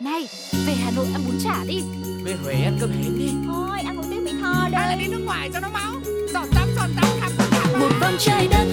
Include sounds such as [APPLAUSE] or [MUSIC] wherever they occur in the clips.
Này, về Hà Nội ăn bún chả đi. Về Huế ăn cơm hến đi. Thôi ăn một tiếng Mỹ Tho Hay là đây đi nước ngoài cho nó máu. Giọt tắm giọt tắm khắp cả một vòng trái đất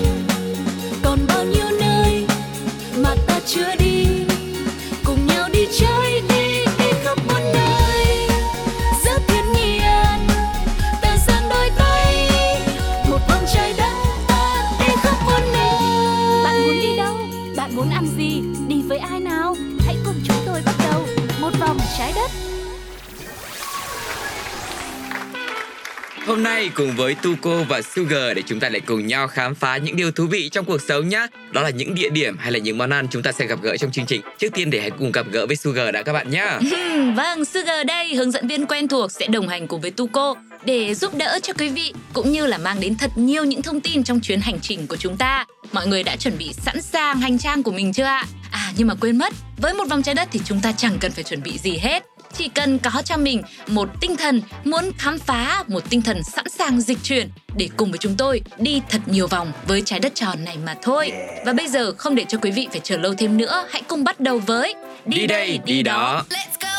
đây cùng với Tuko và Sugar để chúng ta lại cùng nhau khám phá những điều thú vị trong cuộc sống nhé. Đó là những địa điểm hay là những món ăn chúng ta sẽ gặp gỡ trong chương trình. Trước tiên để hãy cùng gặp gỡ với Sugar đã các bạn nhé. [LAUGHS] Vâng, Sugar đây, hướng dẫn viên quen thuộc sẽ đồng hành cùng với Tuko để giúp đỡ cho quý vị cũng như là mang đến thật nhiều những thông tin trong chuyến hành trình của chúng ta. Mọi người đã chuẩn bị sẵn sàng hành trang của mình chưa ạ? À nhưng mà quên mất, với một vòng trái đất thì chúng ta chẳng cần phải chuẩn bị gì hết. Chỉ cần có cho mình một tinh thần muốn khám phá, một tinh thần sẵn sàng dịch chuyển để cùng với chúng tôi đi thật nhiều vòng với trái đất tròn này mà thôi. Và bây giờ không để cho quý vị phải chờ lâu thêm nữa, hãy cùng bắt đầu với Đi đây, đi đó. Let's go.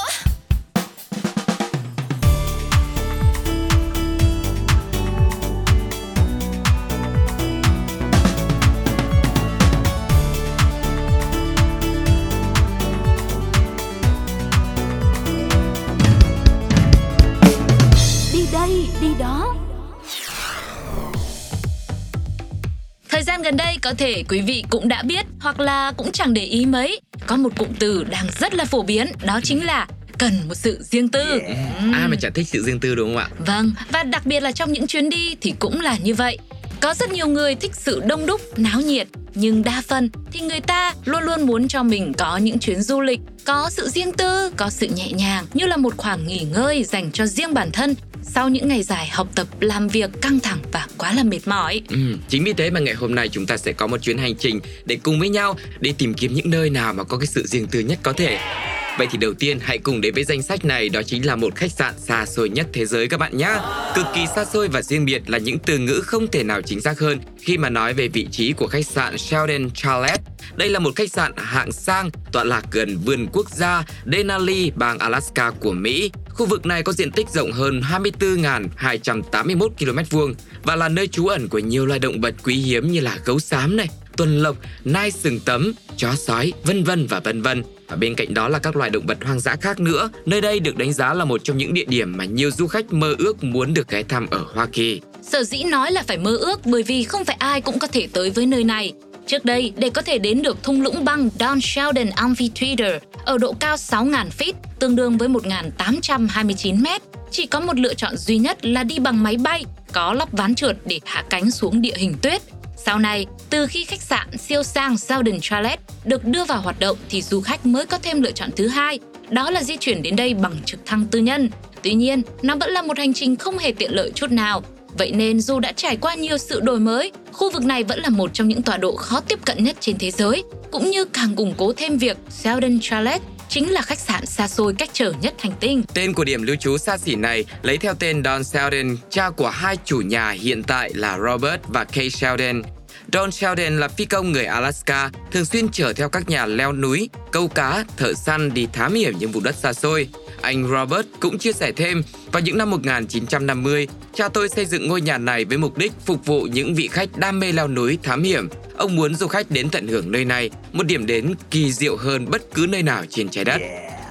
Thời gian gần đây có thể quý vị cũng đã biết hoặc là cũng chẳng để ý mấy. Có một cụm từ đang rất là phổ biến, đó chính là cần một sự riêng tư. Ừm. Ai mà chẳng thích sự riêng tư đúng không ạ? Vâng, và đặc biệt là trong những chuyến đi thì cũng là như vậy. Có rất nhiều người thích sự đông đúc, náo nhiệt, nhưng đa phần thì người ta luôn luôn muốn cho mình có những chuyến du lịch, có sự riêng tư, có sự nhẹ nhàng như là một khoảng nghỉ ngơi dành cho riêng bản thân sau những ngày dài học tập, làm việc căng thẳng và quá là mệt mỏi. Ừ, chính vì thế mà ngày hôm nay chúng ta sẽ có một chuyến hành trình để cùng với nhau đi tìm kiếm những nơi nào mà có cái sự riêng tư nhất có thể. Vậy thì đầu tiên hãy cùng đến với danh sách này đó chính là một khách sạn xa xôi nhất thế giới các bạn nhé. Cực kỳ xa xôi và riêng biệt là những từ ngữ không thể nào chính xác hơn khi mà nói về vị trí của khách sạn Sheldon Charlotte. Đây là một khách sạn hạng sang tọa lạc gần vườn quốc gia Denali, bang Alaska của Mỹ. Khu vực này có diện tích rộng hơn 24.281 km vuông và là nơi trú ẩn của nhiều loài động vật quý hiếm như là gấu xám này, tuần lộc, nai sừng tấm, chó sói, vân vân và vân vân. Và bên cạnh đó là các loài động vật hoang dã khác nữa. Nơi đây được đánh giá là một trong những địa điểm mà nhiều du khách mơ ước muốn được ghé thăm ở Hoa Kỳ. Sở dĩ nói là phải mơ ước bởi vì không phải ai cũng có thể tới với nơi này. Trước đây, để có thể đến được thung lũng băng Don Sheldon Amphitheater ở độ cao 6.000 feet, tương đương với 1.829 mét, chỉ có một lựa chọn duy nhất là đi bằng máy bay, có lắp ván trượt để hạ cánh xuống địa hình tuyết. Sau này, từ khi khách sạn siêu sang Sheldon Chalet được đưa vào hoạt động thì du khách mới có thêm lựa chọn thứ hai, đó là di chuyển đến đây bằng trực thăng tư nhân. Tuy nhiên, nó vẫn là một hành trình không hề tiện lợi chút nào. Vậy nên dù đã trải qua nhiều sự đổi mới, khu vực này vẫn là một trong những tọa độ khó tiếp cận nhất trên thế giới, cũng như càng củng cố thêm việc Sheldon Chalet chính là khách sạn xa xôi cách trở nhất hành tinh. Tên của điểm lưu trú xa xỉ này lấy theo tên Don Sheldon, cha của hai chủ nhà hiện tại là Robert và Kay Sheldon. Don Sheldon là phi công người Alaska, thường xuyên chở theo các nhà leo núi, câu cá, thợ săn đi thám hiểm những vùng đất xa xôi. Anh Robert cũng chia sẻ thêm, vào những năm 1950, cha tôi xây dựng ngôi nhà này với mục đích phục vụ những vị khách đam mê leo núi thám hiểm. Ông muốn du khách đến tận hưởng nơi này, một điểm đến kỳ diệu hơn bất cứ nơi nào trên trái đất.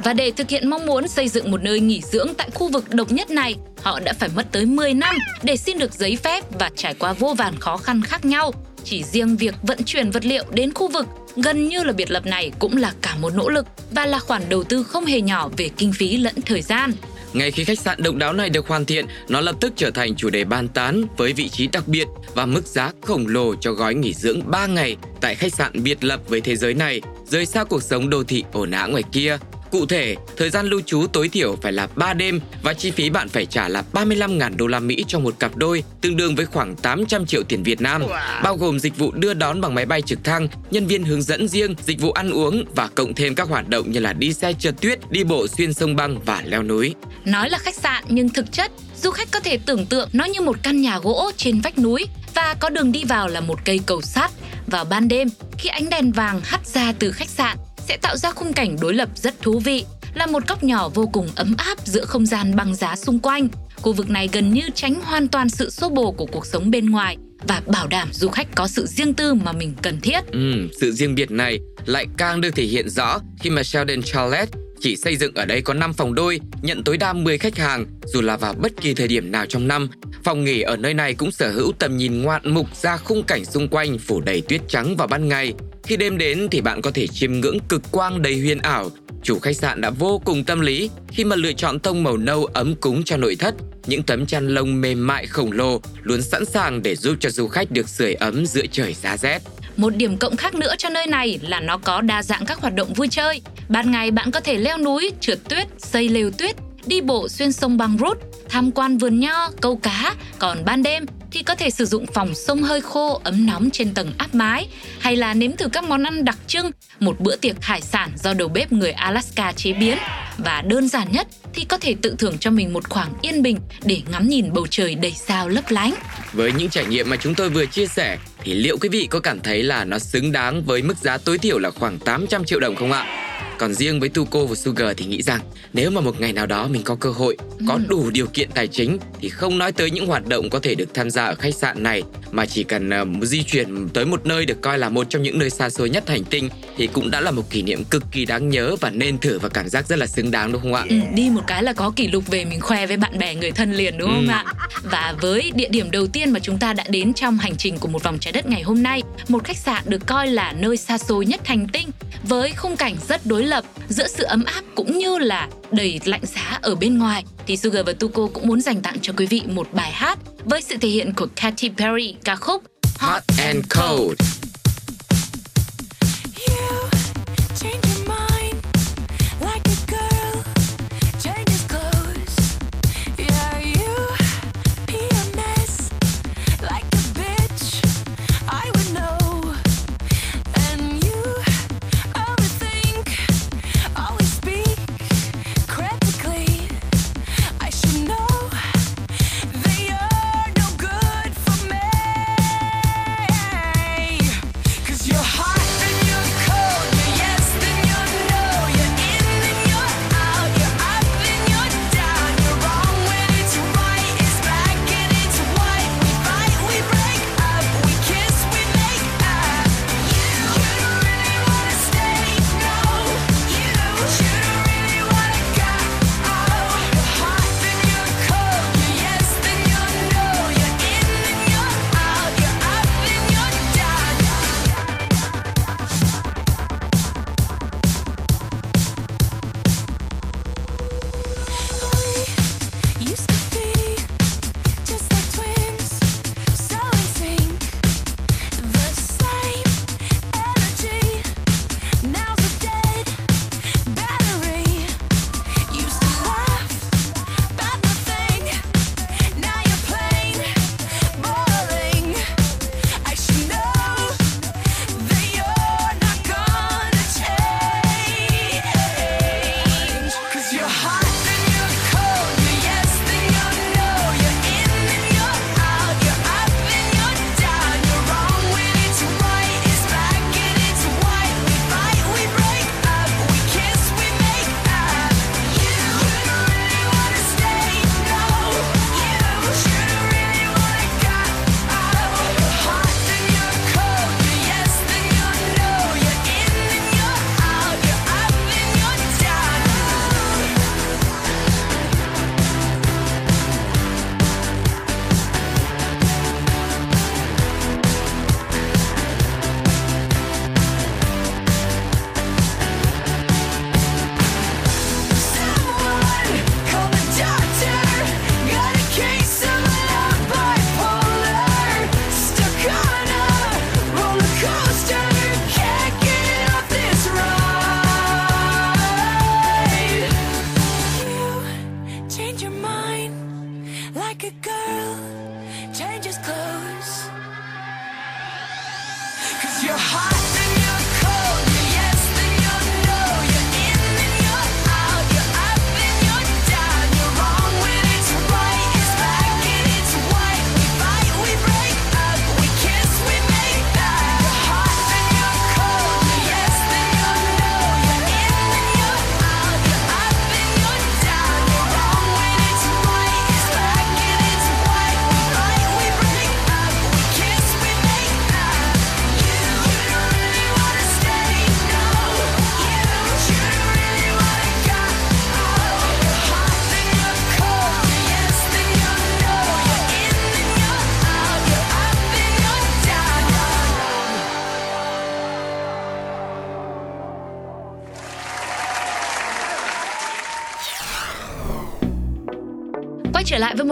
Và để thực hiện mong muốn xây dựng một nơi nghỉ dưỡng tại khu vực độc nhất này, họ đã phải mất tới 10 năm để xin được giấy phép và trải qua vô vàn khó khăn khác nhau. Chỉ riêng việc vận chuyển vật liệu đến khu vực gần như là biệt lập này cũng là cả một nỗ lực và là khoản đầu tư không hề nhỏ về kinh phí lẫn thời gian. Ngay khi khách sạn độc đáo này được hoàn thiện, nó lập tức trở thành chủ đề bàn tán với vị trí đặc biệt và mức giá khổng lồ cho gói nghỉ dưỡng 3 ngày tại khách sạn biệt lập với thế giới này, rời xa cuộc sống đô thị ồn ào ngoài kia. Cụ thể, thời gian lưu trú tối thiểu phải là 3 đêm và chi phí bạn phải trả là 35.000 đô la Mỹ cho một cặp đôi, tương đương với khoảng 800 triệu tiền Việt Nam, bao gồm dịch vụ đưa đón bằng máy bay trực thăng, nhân viên hướng dẫn riêng, dịch vụ ăn uống và cộng thêm các hoạt động như là đi xe trượt tuyết, đi bộ xuyên sông băng và leo núi. Nói là khách sạn nhưng thực chất, du khách có thể tưởng tượng nó như một căn nhà gỗ trên vách núi và có đường đi vào là một cây cầu sắt. Vào ban đêm, khi ánh đèn vàng hắt ra từ khách sạn, sẽ tạo ra khung cảnh đối lập rất thú vị. là một góc nhỏ vô cùng ấm áp giữa không gian băng giá xung quanh. Khu vực này gần như tránh hoàn toàn sự xô bồ của cuộc sống bên ngoài và bảo đảm du khách có sự riêng tư mà mình cần thiết. Ừ, sự riêng biệt này lại càng được thể hiện rõ khi mà Sheldon Charlotte chỉ xây dựng ở đây có 5 phòng đôi, nhận tối đa 10 khách hàng dù là vào bất kỳ thời điểm nào trong năm. Phòng nghỉ ở nơi này cũng sở hữu tầm nhìn ngoạn mục ra khung cảnh xung quanh phủ đầy tuyết trắng vào ban ngày. Khi đêm đến thì bạn có thể chiêm ngưỡng cực quang đầy huyền ảo. Chủ khách sạn đã vô cùng tâm lý khi mà lựa chọn tông màu nâu ấm cúng cho nội thất. Những tấm chăn lông mềm mại khổng lồ luôn sẵn sàng để giúp cho du khách được sưởi ấm giữa trời giá rét. Một điểm cộng khác nữa cho nơi này là nó có đa dạng các hoạt động vui chơi. Ban ngày bạn có thể leo núi, trượt tuyết, xây lều tuyết, đi bộ xuyên sông băng rút, tham quan vườn nho, câu cá. Còn ban đêm thì có thể sử dụng phòng sông hơi khô ấm nóng trên tầng áp mái hay là nếm thử các món ăn đặc trưng, một bữa tiệc hải sản do đầu bếp người Alaska chế biến và đơn giản nhất thì có thể tự thưởng cho mình một khoảng yên bình để ngắm nhìn bầu trời đầy sao lấp lánh. Với những trải nghiệm mà chúng tôi vừa chia sẻ thì liệu quý vị có cảm thấy là nó xứng đáng với mức giá tối thiểu là khoảng 800 triệu đồng không ạ? Còn riêng với Tuco và Sugar thì nghĩ rằng nếu mà một ngày nào đó mình có cơ hội, có ừ. đủ điều kiện tài chính thì không nói tới những hoạt động có thể được tham gia ở khách sạn này mà chỉ cần uh, di chuyển tới một nơi được coi là một trong những nơi xa xôi nhất hành tinh thì cũng đã là một kỷ niệm cực kỳ đáng nhớ và nên thử và cảm giác rất là xứng đáng đúng không ạ? Ừ, đi một cái là có kỷ lục về mình khoe với bạn bè người thân liền đúng không ừ. ạ? Và với địa điểm đầu tiên mà chúng ta đã đến trong hành trình của một vòng trái đất ngày hôm nay, một khách sạn được coi là nơi xa xôi nhất hành tinh với khung cảnh rất đối lập giữa sự ấm áp cũng như là đầy lạnh giá ở bên ngoài thì Sugar và Tuko cũng muốn dành tặng cho quý vị một bài hát với sự thể hiện của Katy Perry ca khúc Hot and Cold. trở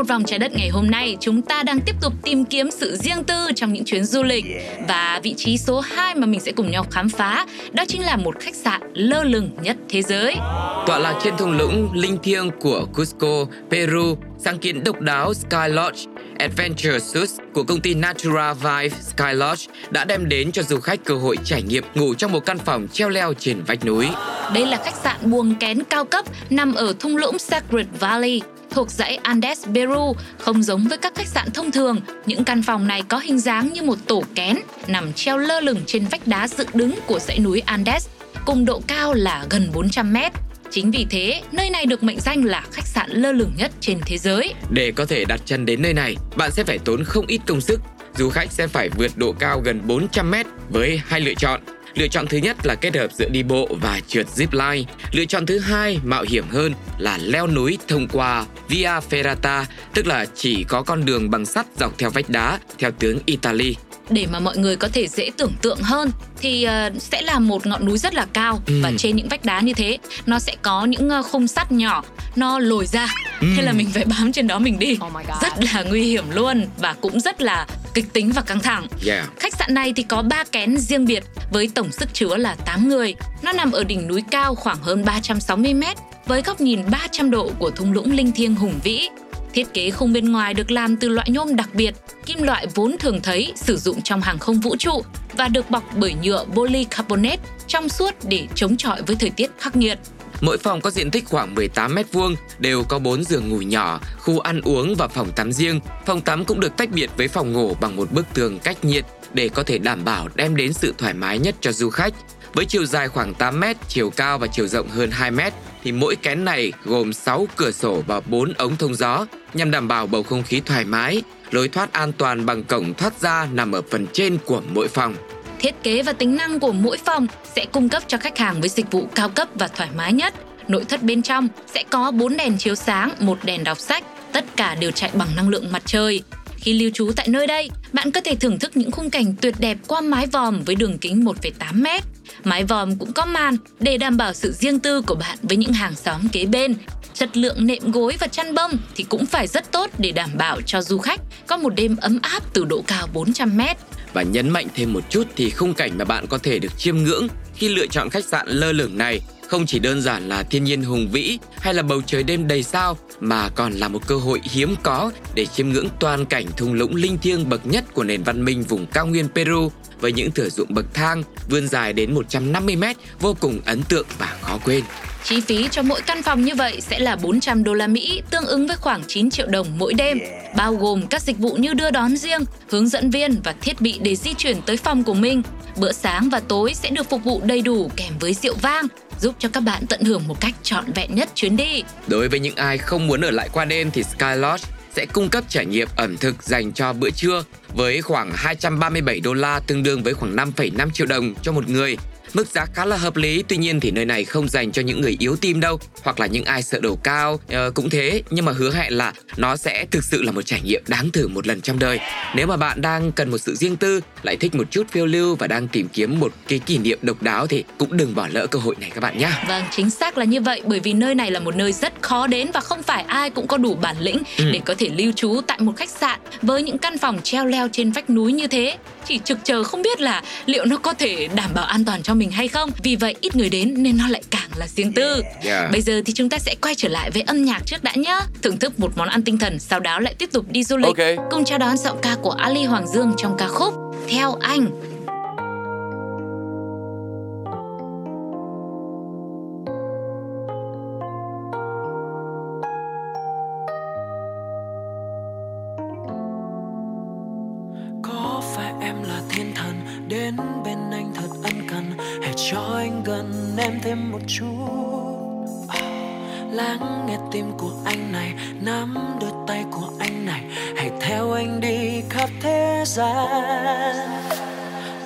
vòng trái đất ngày hôm nay, chúng ta đang tiếp tục tìm kiếm sự riêng tư trong những chuyến du lịch. Và vị trí số 2 mà mình sẽ cùng nhau khám phá, đó chính là một khách sạn lơ lửng nhất thế giới. Tọa lạc trên thung lũng linh thiêng của Cusco, Peru, sáng kiến độc đáo Sky Lodge Adventure Suites của công ty Natura Vibe Sky Lodge đã đem đến cho du khách cơ hội trải nghiệm ngủ trong một căn phòng treo leo trên vách núi. Đây là khách sạn buồng kén cao cấp nằm ở thung lũng Sacred Valley, thuộc dãy Andes Peru, không giống với các khách sạn thông thường. Những căn phòng này có hình dáng như một tổ kén, nằm treo lơ lửng trên vách đá dựng đứng của dãy núi Andes, cùng độ cao là gần 400 mét. Chính vì thế, nơi này được mệnh danh là khách sạn lơ lửng nhất trên thế giới. Để có thể đặt chân đến nơi này, bạn sẽ phải tốn không ít công sức. Du khách sẽ phải vượt độ cao gần 400 mét với hai lựa chọn. Lựa chọn thứ nhất là kết hợp giữa đi bộ và trượt zip line. Lựa chọn thứ hai mạo hiểm hơn là leo núi thông qua Via Ferrata, tức là chỉ có con đường bằng sắt dọc theo vách đá theo tướng Italy để mà mọi người có thể dễ tưởng tượng hơn thì uh, sẽ là một ngọn núi rất là cao ừ. và trên những vách đá như thế nó sẽ có những uh, khung sắt nhỏ nó lồi ra ừ. thế là mình phải bám trên đó mình đi oh rất là nguy hiểm luôn và cũng rất là kịch tính và căng thẳng yeah. khách sạn này thì có 3 kén riêng biệt với tổng sức chứa là 8 người nó nằm ở đỉnh núi cao khoảng hơn 360 mét với góc nhìn 300 độ của thung lũng linh thiêng hùng vĩ Thiết kế khung bên ngoài được làm từ loại nhôm đặc biệt, kim loại vốn thường thấy sử dụng trong hàng không vũ trụ và được bọc bởi nhựa polycarbonate trong suốt để chống chọi với thời tiết khắc nghiệt. Mỗi phòng có diện tích khoảng 18 mét vuông, đều có 4 giường ngủ nhỏ, khu ăn uống và phòng tắm riêng. Phòng tắm cũng được tách biệt với phòng ngủ bằng một bức tường cách nhiệt để có thể đảm bảo đem đến sự thoải mái nhất cho du khách. Với chiều dài khoảng 8 mét, chiều cao và chiều rộng hơn 2 mét, thì mỗi kén này gồm 6 cửa sổ và 4 ống thông gió nhằm đảm bảo bầu không khí thoải mái. Lối thoát an toàn bằng cổng thoát ra nằm ở phần trên của mỗi phòng. Thiết kế và tính năng của mỗi phòng sẽ cung cấp cho khách hàng với dịch vụ cao cấp và thoải mái nhất. Nội thất bên trong sẽ có 4 đèn chiếu sáng, một đèn đọc sách, tất cả đều chạy bằng năng lượng mặt trời. Khi lưu trú tại nơi đây, bạn có thể thưởng thức những khung cảnh tuyệt đẹp qua mái vòm với đường kính 1,8 mét. Mái vòm cũng có màn để đảm bảo sự riêng tư của bạn với những hàng xóm kế bên. Chất lượng nệm gối và chăn bông thì cũng phải rất tốt để đảm bảo cho du khách có một đêm ấm áp từ độ cao 400 mét. Và nhấn mạnh thêm một chút thì khung cảnh mà bạn có thể được chiêm ngưỡng khi lựa chọn khách sạn lơ lửng này không chỉ đơn giản là thiên nhiên hùng vĩ hay là bầu trời đêm đầy sao mà còn là một cơ hội hiếm có để chiêm ngưỡng toàn cảnh thung lũng linh thiêng bậc nhất của nền văn minh vùng cao nguyên Peru với những thửa ruộng bậc thang vươn dài đến 150 mét vô cùng ấn tượng và khó quên. Chi phí cho mỗi căn phòng như vậy sẽ là 400 đô la Mỹ, tương ứng với khoảng 9 triệu đồng mỗi đêm, bao gồm các dịch vụ như đưa đón riêng, hướng dẫn viên và thiết bị để di chuyển tới phòng của mình. Bữa sáng và tối sẽ được phục vụ đầy đủ kèm với rượu vang, giúp cho các bạn tận hưởng một cách trọn vẹn nhất chuyến đi. Đối với những ai không muốn ở lại qua đêm thì Sky Lodge sẽ cung cấp trải nghiệm ẩm thực dành cho bữa trưa với khoảng 237 đô la tương đương với khoảng 5,5 triệu đồng cho một người Mức giá khá là hợp lý, tuy nhiên thì nơi này không dành cho những người yếu tim đâu, hoặc là những ai sợ đầu cao, uh, cũng thế, nhưng mà hứa hẹn là nó sẽ thực sự là một trải nghiệm đáng thử một lần trong đời. Nếu mà bạn đang cần một sự riêng tư, lại thích một chút phiêu lưu và đang tìm kiếm một cái kỷ niệm độc đáo thì cũng đừng bỏ lỡ cơ hội này các bạn nhé. Vâng, chính xác là như vậy, bởi vì nơi này là một nơi rất khó đến và không phải ai cũng có đủ bản lĩnh ừ. để có thể lưu trú tại một khách sạn với những căn phòng treo leo trên vách núi như thế. Chỉ trực chờ không biết là liệu nó có thể đảm bảo an toàn cho mình hay không. Vì vậy ít người đến nên nó lại càng là riêng tư. Yeah. bây giờ thì chúng ta sẽ quay trở lại với âm nhạc trước đã nhá. Thưởng thức một món ăn tinh thần sau đó lại tiếp tục đi du lịch. Okay. cùng chào đón giọng ca của Ali Hoàng Dương trong ca khúc theo anh thêm một chút. Lắng nghe tim của anh này, nắm đôi tay của anh này. Hãy theo anh đi khắp thế gian.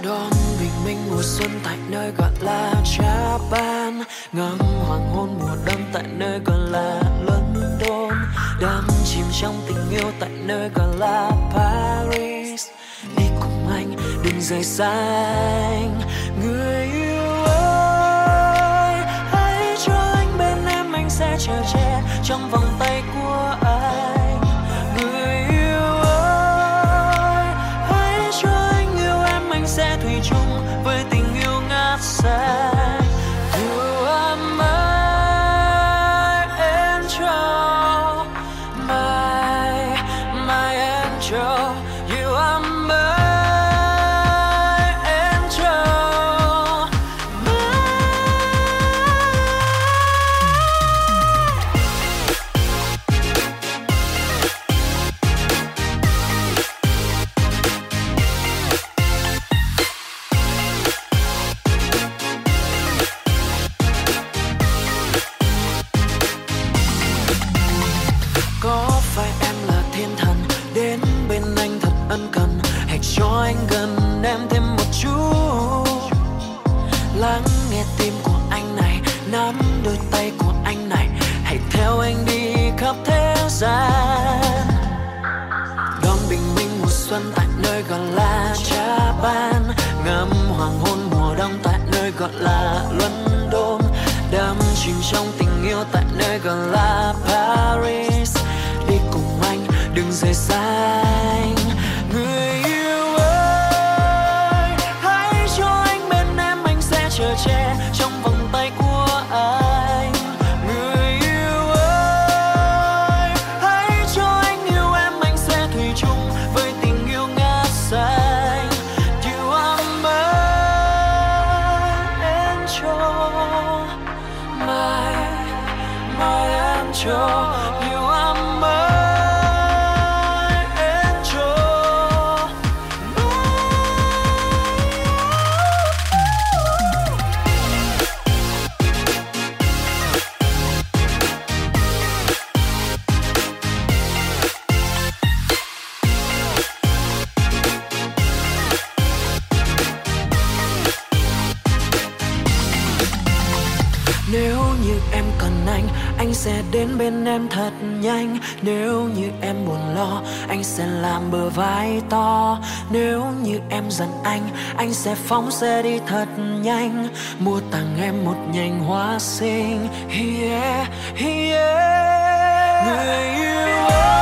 Đón bình minh mùa xuân tại nơi gọi là Japan. Ngắm hoàng hôn mùa đông tại nơi gọi là London. Đắm chìm trong tình yêu tại nơi gọi là Paris. Đi cùng anh, đừng rời xa anh. Người yêu hãy cho anh gần em thêm một chút. Lắng nghe tim của anh này, nắm đôi tay của anh này. Hãy theo anh đi khắp thế gian. Đón bình minh mùa xuân tại nơi gọi là Japan ngắm hoàng hôn mùa đông tại nơi gọi là London đắm chìm trong tình yêu tại nơi gọi là sẽ làm bờ vai to. Nếu như em giận anh, anh sẽ phóng xe đi thật nhanh. Mua tặng em một nhành hoa xinh. Yeah, yeah. Người yêu ơi.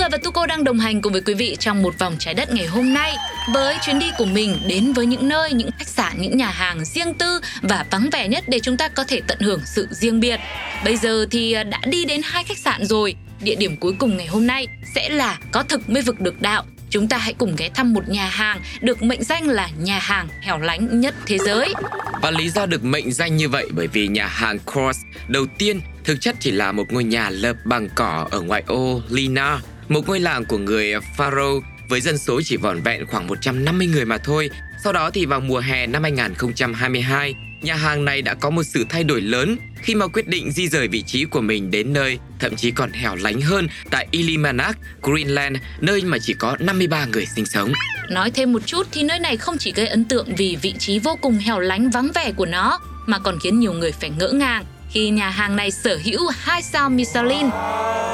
Suga và Tuko đang đồng hành cùng với quý vị trong một vòng trái đất ngày hôm nay với chuyến đi của mình đến với những nơi, những khách sạn, những nhà hàng riêng tư và vắng vẻ nhất để chúng ta có thể tận hưởng sự riêng biệt. Bây giờ thì à, đã đi đến hai khách sạn rồi. Địa điểm cuối cùng ngày hôm nay sẽ là có thực mới vực được đạo. Chúng ta hãy cùng ghé thăm một nhà hàng được mệnh danh là nhà hàng hẻo lánh nhất thế giới. Và lý do được mệnh danh như vậy bởi vì nhà hàng Cross đầu tiên thực chất chỉ là một ngôi nhà lợp bằng cỏ ở ngoại ô Lina, một ngôi làng của người Faro với dân số chỉ vỏn vẹn khoảng 150 người mà thôi. Sau đó thì vào mùa hè năm 2022, nhà hàng này đã có một sự thay đổi lớn khi mà quyết định di rời vị trí của mình đến nơi thậm chí còn hẻo lánh hơn tại Ilimanak, Greenland, nơi mà chỉ có 53 người sinh sống. Nói thêm một chút thì nơi này không chỉ gây ấn tượng vì vị trí vô cùng hẻo lánh vắng vẻ của nó mà còn khiến nhiều người phải ngỡ ngàng khi nhà hàng này sở hữu hai sao Michelin.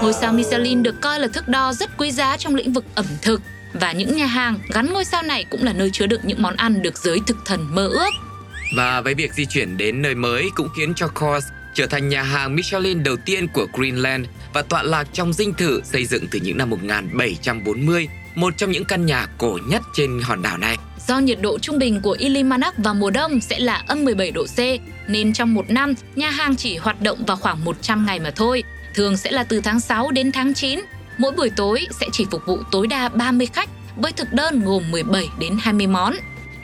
Ngôi sao Michelin được coi là thước đo rất quý giá trong lĩnh vực ẩm thực và những nhà hàng gắn ngôi sao này cũng là nơi chứa đựng những món ăn được giới thực thần mơ ước. Và với việc di chuyển đến nơi mới cũng khiến cho Kors trở thành nhà hàng Michelin đầu tiên của Greenland và tọa lạc trong dinh thự xây dựng từ những năm 1740, một trong những căn nhà cổ nhất trên hòn đảo này. Do nhiệt độ trung bình của Ilimanak vào mùa đông sẽ là âm 17 độ C, nên trong một năm, nhà hàng chỉ hoạt động vào khoảng 100 ngày mà thôi. Thường sẽ là từ tháng 6 đến tháng 9. Mỗi buổi tối sẽ chỉ phục vụ tối đa 30 khách, với thực đơn gồm 17 đến 20 món.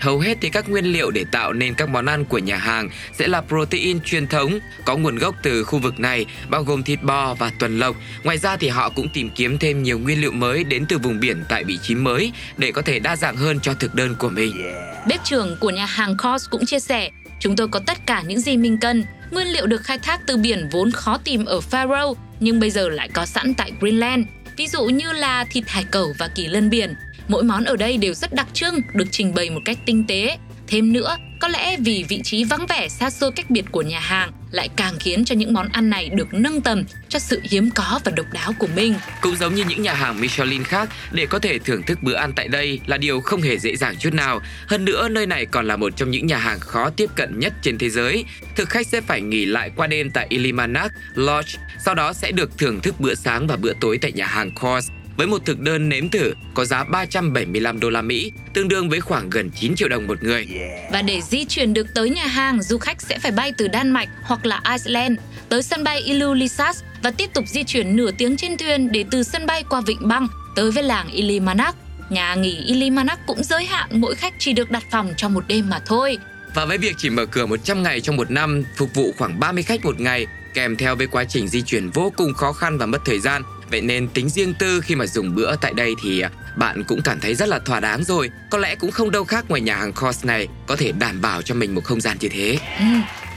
Hầu hết thì các nguyên liệu để tạo nên các món ăn của nhà hàng sẽ là protein truyền thống có nguồn gốc từ khu vực này, bao gồm thịt bò và tuần lộc. Ngoài ra thì họ cũng tìm kiếm thêm nhiều nguyên liệu mới đến từ vùng biển tại vị trí mới để có thể đa dạng hơn cho thực đơn của mình. Bếp trưởng của nhà hàng Kors cũng chia sẻ, chúng tôi có tất cả những gì mình cần. Nguyên liệu được khai thác từ biển vốn khó tìm ở Faroe nhưng bây giờ lại có sẵn tại Greenland. Ví dụ như là thịt hải cẩu và kỳ lân biển. Mỗi món ở đây đều rất đặc trưng, được trình bày một cách tinh tế. Thêm nữa, có lẽ vì vị trí vắng vẻ xa xôi cách biệt của nhà hàng lại càng khiến cho những món ăn này được nâng tầm cho sự hiếm có và độc đáo của mình. Cũng giống như những nhà hàng Michelin khác, để có thể thưởng thức bữa ăn tại đây là điều không hề dễ dàng chút nào. Hơn nữa, nơi này còn là một trong những nhà hàng khó tiếp cận nhất trên thế giới. Thực khách sẽ phải nghỉ lại qua đêm tại Ilimanak Lodge, sau đó sẽ được thưởng thức bữa sáng và bữa tối tại nhà hàng Kors với một thực đơn nếm thử có giá 375 đô la Mỹ, tương đương với khoảng gần 9 triệu đồng một người. Và để di chuyển được tới nhà hàng, du khách sẽ phải bay từ Đan Mạch hoặc là Iceland tới sân bay Ilulissat và tiếp tục di chuyển nửa tiếng trên thuyền để từ sân bay qua vịnh băng tới với làng Ilimanak. Nhà nghỉ Ilimanak cũng giới hạn mỗi khách chỉ được đặt phòng trong một đêm mà thôi. Và với việc chỉ mở cửa 100 ngày trong một năm, phục vụ khoảng 30 khách một ngày, kèm theo với quá trình di chuyển vô cùng khó khăn và mất thời gian, Vậy nên tính riêng tư khi mà dùng bữa tại đây thì à, bạn cũng cảm thấy rất là thỏa đáng rồi. Có lẽ cũng không đâu khác ngoài nhà hàng course này có thể đảm bảo cho mình một không gian như thế. Ừ.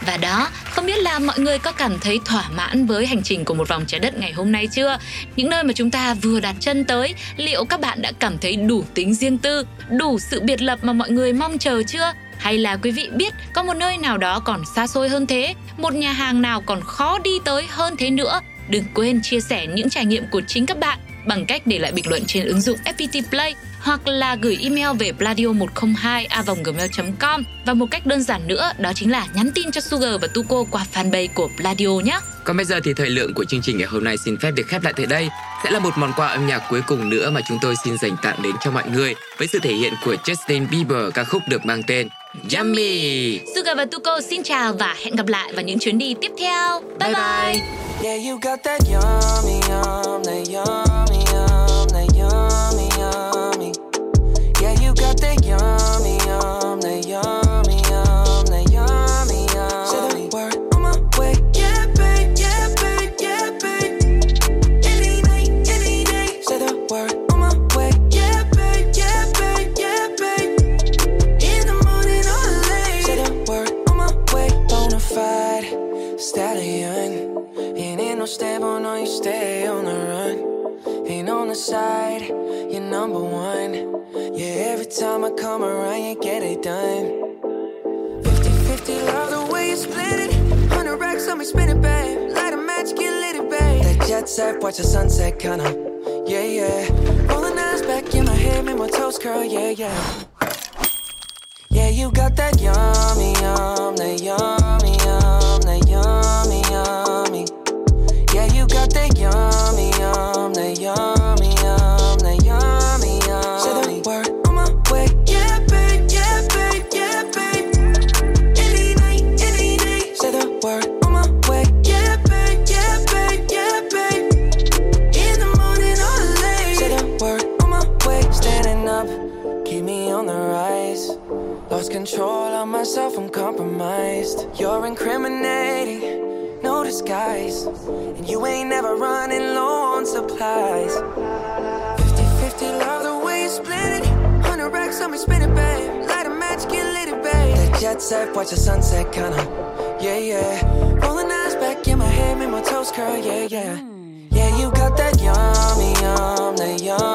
Và đó, không biết là mọi người có cảm thấy thỏa mãn với hành trình của một vòng trái đất ngày hôm nay chưa? Những nơi mà chúng ta vừa đặt chân tới, liệu các bạn đã cảm thấy đủ tính riêng tư, đủ sự biệt lập mà mọi người mong chờ chưa? Hay là quý vị biết có một nơi nào đó còn xa xôi hơn thế, một nhà hàng nào còn khó đi tới hơn thế nữa Đừng quên chia sẻ những trải nghiệm của chính các bạn bằng cách để lại bình luận trên ứng dụng FPT Play hoặc là gửi email về pladio102a.gmail.com và một cách đơn giản nữa, đó chính là nhắn tin cho Sugar và Tuko qua fanpage của Pladio nhé. Còn bây giờ thì thời lượng của chương trình ngày hôm nay xin phép được khép lại tại đây. Sẽ là một món quà âm nhạc cuối cùng nữa mà chúng tôi xin dành tặng đến cho mọi người với sự thể hiện của Justin Bieber ca khúc được mang tên Yummy. Sugar và Tuko xin chào và hẹn gặp lại vào những chuyến đi tiếp theo. Bye bye. bye. Yeah, you got that yummy, yum, that yummy, yum, that yummy, yum, that yum, And you ain't never running low on supplies. 50 50, love the way you split it. 100 racks on me, spin it, babe. Light a match, get lit, it, babe. That jet set, watch the sunset, kinda. Yeah, yeah. Rolling eyes back in my head, make my toes curl, yeah, yeah. Yeah, you got that yummy, yum, that yum,